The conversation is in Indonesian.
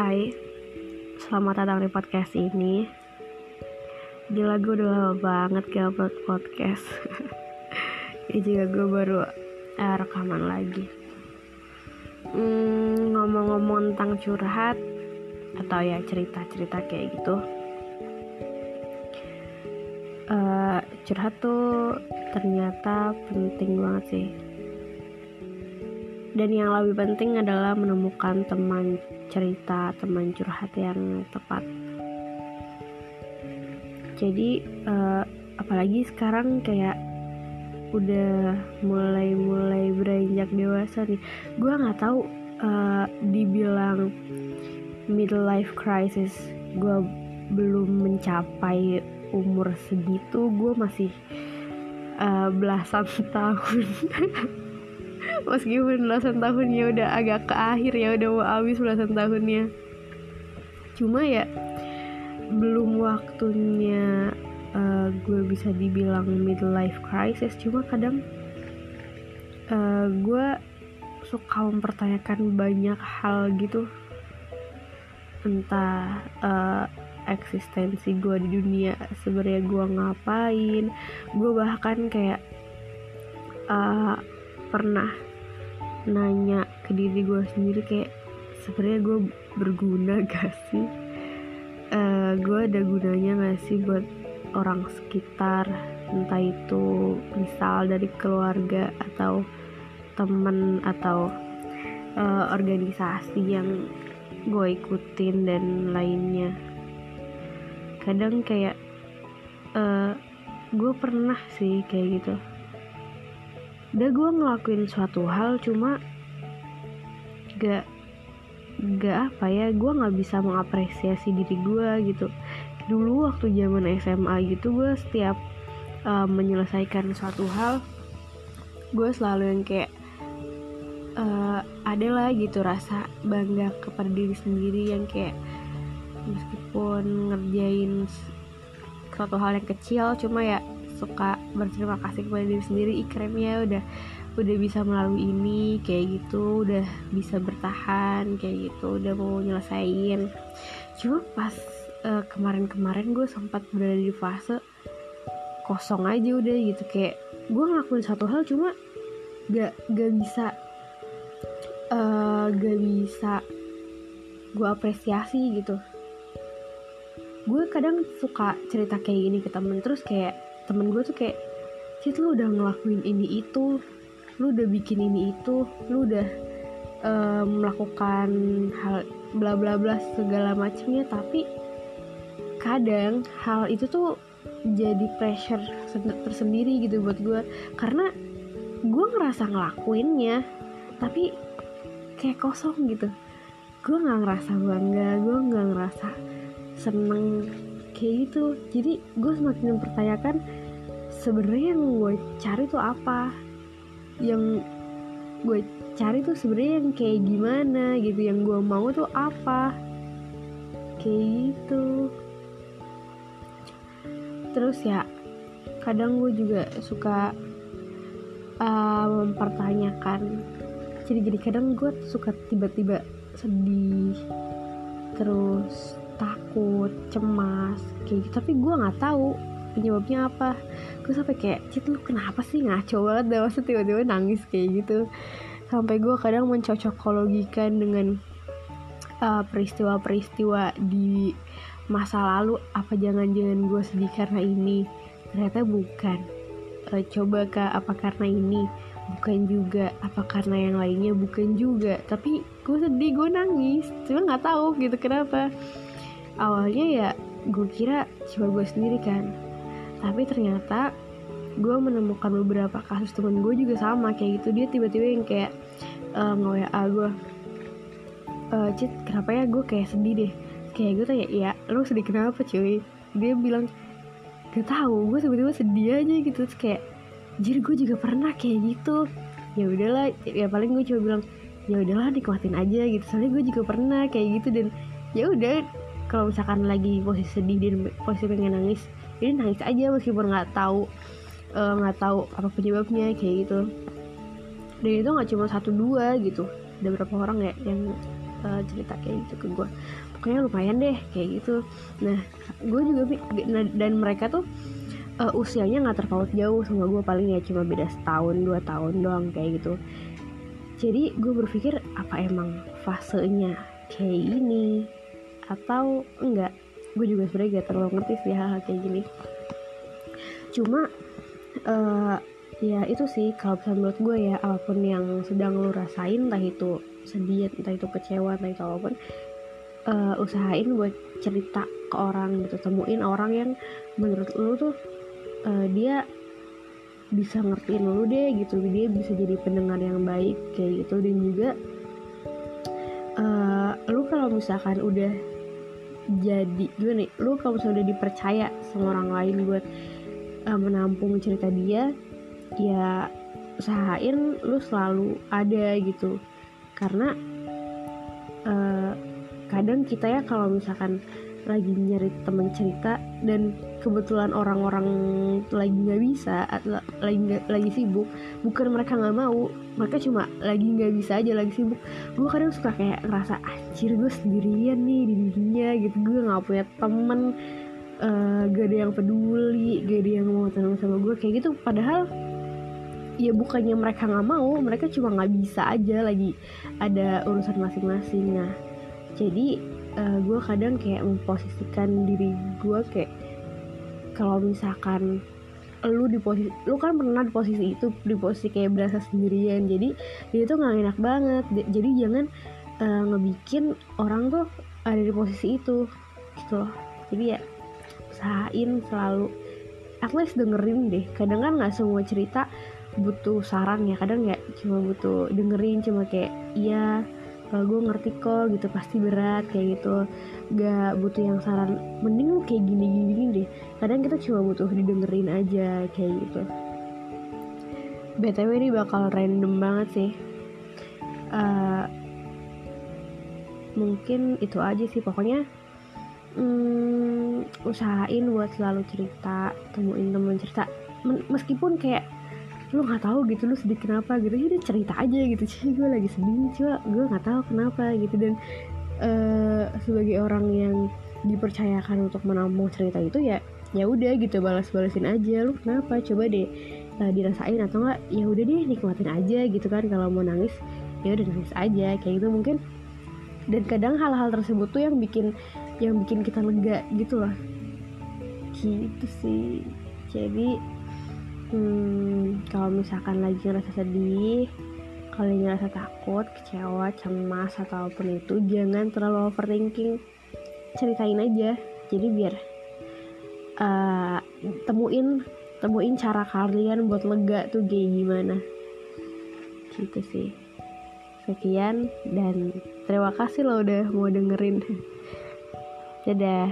Hai, selamat datang di podcast ini. Gila gue udah lama banget gak upload podcast. Ini juga gue baru eh, rekaman lagi. Hmm, Ngomong-ngomong tentang curhat Atau ya cerita-cerita kayak gitu. Uh, Curhat tuh ternyata penting banget sih dan yang lebih penting adalah menemukan teman cerita, teman curhat yang tepat. Jadi uh, apalagi sekarang kayak udah mulai-mulai beranjak dewasa nih. Gue nggak tahu uh, dibilang midlife crisis. Gue belum mencapai umur segitu. Gue masih uh, belasan tahun. Meskipun belasan tahunnya udah agak ke akhir ya udah mau habis belasan tahunnya. Cuma ya belum waktunya uh, gue bisa dibilang midlife crisis. Cuma kadang uh, gue suka mempertanyakan banyak hal gitu. Entah uh, eksistensi gue di dunia sebenarnya gue ngapain. Gue bahkan kayak uh, pernah nanya ke diri gue sendiri kayak sebenarnya gue berguna gak sih? Uh, gue ada gunanya gak sih buat orang sekitar entah itu misal dari keluarga atau temen atau uh, organisasi yang gue ikutin dan lainnya. Kadang kayak uh, gue pernah sih kayak gitu udah gue ngelakuin suatu hal cuma gak gak apa ya gue nggak bisa mengapresiasi diri gue gitu. Dulu waktu zaman SMA gitu gue setiap uh, menyelesaikan suatu hal gue selalu yang kayak uh, ada lah gitu rasa bangga kepada diri sendiri yang kayak meskipun ngerjain suatu hal yang kecil cuma ya suka berterima kasih kepada diri sendiri ikremnya udah udah bisa melalui ini kayak gitu udah bisa bertahan kayak gitu udah mau nyelesain. Cuma pas uh, kemarin-kemarin gue sempat berada di fase kosong aja udah gitu kayak gue ngelakuin satu hal cuma gak gak bisa uh, gak bisa gue apresiasi gitu. Gue kadang suka cerita kayak gini ke temen terus kayak temen gue tuh kayak Cit lu udah ngelakuin ini itu lu udah bikin ini itu lu udah uh, melakukan hal bla bla bla segala macamnya. Tapi kadang hal itu tuh jadi pressure tersendiri gitu buat gue karena gue ngerasa ngelakuinnya tapi kayak kosong gitu. Gue nggak ngerasa bangga gue nggak ngerasa seneng kayak gitu. Jadi gue semakin mempertanyakan sebenarnya yang gue cari tuh apa? Yang gue cari tuh sebenarnya yang kayak gimana gitu yang gue mau tuh apa? Kayak gitu. Terus ya kadang gue juga suka uh, mempertanyakan. Jadi jadi kadang gue suka tiba-tiba sedih. Terus takut cemas kayak gitu. Tapi gue nggak tahu penyebabnya apa. Gue sampai kayak cit lu kenapa sih ngaco banget dah? Masa tiba-tiba nangis kayak gitu. Sampai gue kadang mencocokologikan dengan uh, peristiwa-peristiwa di masa lalu apa jangan-jangan gue sedih karena ini? Ternyata bukan. Uh, coba kak apa karena ini? Bukan juga. Apa karena yang lainnya? Bukan juga. Tapi gue sedih gue nangis. Cuma nggak tahu gitu kenapa awalnya ya gue kira cuma gue sendiri kan. Tapi ternyata gue menemukan beberapa kasus temen gue juga sama kayak gitu. Dia tiba-tiba yang kayak uh, nge-WA gue uh, Cit kenapa ya gue kayak sedih deh? Kayak gue tanya ya lo sedih kenapa cuy? Dia bilang gak tahu gue tiba-tiba sedih aja gitu. Terus kayak jir gue juga pernah kayak gitu. Ya udahlah ya paling gue cuma bilang ya udahlah nikmatin aja gitu. Soalnya gue juga pernah kayak gitu dan ya udah kalau misalkan lagi posisi sedih dan posisi pengen nangis jadi nangis aja meskipun nggak tahu eh, nggak uh, tahu apa penyebabnya kayak gitu. Dan itu nggak cuma satu dua gitu. Ada berapa orang ya yang uh, cerita kayak gitu ke gue pokoknya lumayan deh kayak gitu. Nah gue juga nah, dan mereka tuh uh, usianya nggak terpaut jauh sama gue paling ya cuma beda setahun dua tahun doang kayak gitu. Jadi gue berpikir apa emang fasenya kayak gini atau enggak? Gue juga sebenarnya gak terlalu ngerti sih hal-hal kayak gini. Cuma uh, ya itu sih kalau misalnya menurut gue ya apa pun yang sedang lo rasain entah itu sedih entah itu kecewa entah itu apa pun uh, usahain buat cerita ke orang gitu. Temuin orang yang menurut lo tuh uh, dia bisa ngertiin lo deh gitu. Dia bisa jadi pendengar yang baik kayak gitu. Dan juga uh, lu kalau misalkan udah jadi gimana nih? Lu kalau misalnya udah dipercaya sama orang lain buat uh, menampung cerita dia ya usahain lu selalu ada gitu. Karena uh, kadang kita ya kalau misalkan lagi nyari temen cerita dan kebetulan orang-orang lagi nggak bisa lagi lagi sibuk bukan mereka nggak mau mereka cuma lagi nggak bisa aja lagi sibuk. Gue kadang suka kayak ngerasa anjir gue sendirian nih di dunia gitu gue nggak punya temen uh, gak ada yang peduli gak ada yang mau tenang sama gue kayak gitu. Padahal ya bukannya mereka nggak mau mereka cuma nggak bisa aja lagi ada urusan masing-masing. Nah jadi uh, gue kadang kayak memposisikan diri gue kayak kalau misalkan lu di posisi lu kan pernah di posisi itu di posisi kayak berasa sendirian. Jadi dia tuh nggak enak banget. Jadi jangan uh, ngebikin orang tuh ada di posisi itu gitu loh. Jadi ya usahain selalu at least dengerin deh. Kadang kan nggak semua cerita butuh saran ya. Kadang ya cuma butuh dengerin cuma kayak iya uh, gue ngerti kok gitu. Pasti berat kayak gitu. Gak butuh yang saran mending lu kayak gini gini, gini deh. Kadang kita cuma butuh didengerin aja kayak gitu. Btw ini bakal random banget sih. Uh, mungkin itu aja sih. Pokoknya hmm, usahain buat selalu cerita temuin temen cerita. Meskipun kayak lu nggak tahu gitu lu sedih kenapa? Gitu. Ya udah cerita aja gitu. Sih gue lagi sedih cuma gue nggak tahu kenapa gitu. Dan uh, sebagai orang yang dipercayakan untuk menampung cerita itu ya ya udah gitu balas-balasin aja. Lu kenapa? Coba deh uh, dirasain atau enggak ya udah deh nikmatin aja gitu kan. Kalau mau nangis ya udah nangis aja kayak gitu mungkin. Dan kadang hal-hal tersebut tuh yang bikin yang bikin kita lega gitu loh. Gitu sih. Jadi hmm, kalau misalkan lagi ngerasa sedih kalau ngerasa takut kecewa cemas ataupun itu jangan terlalu overthinking. Ceritain aja. Jadi biar uh, temuin temuin cara kalian buat lega tuh kayak gimana. Gitu sih. Sekian dan terima kasih lo udah mau dengerin. Dadah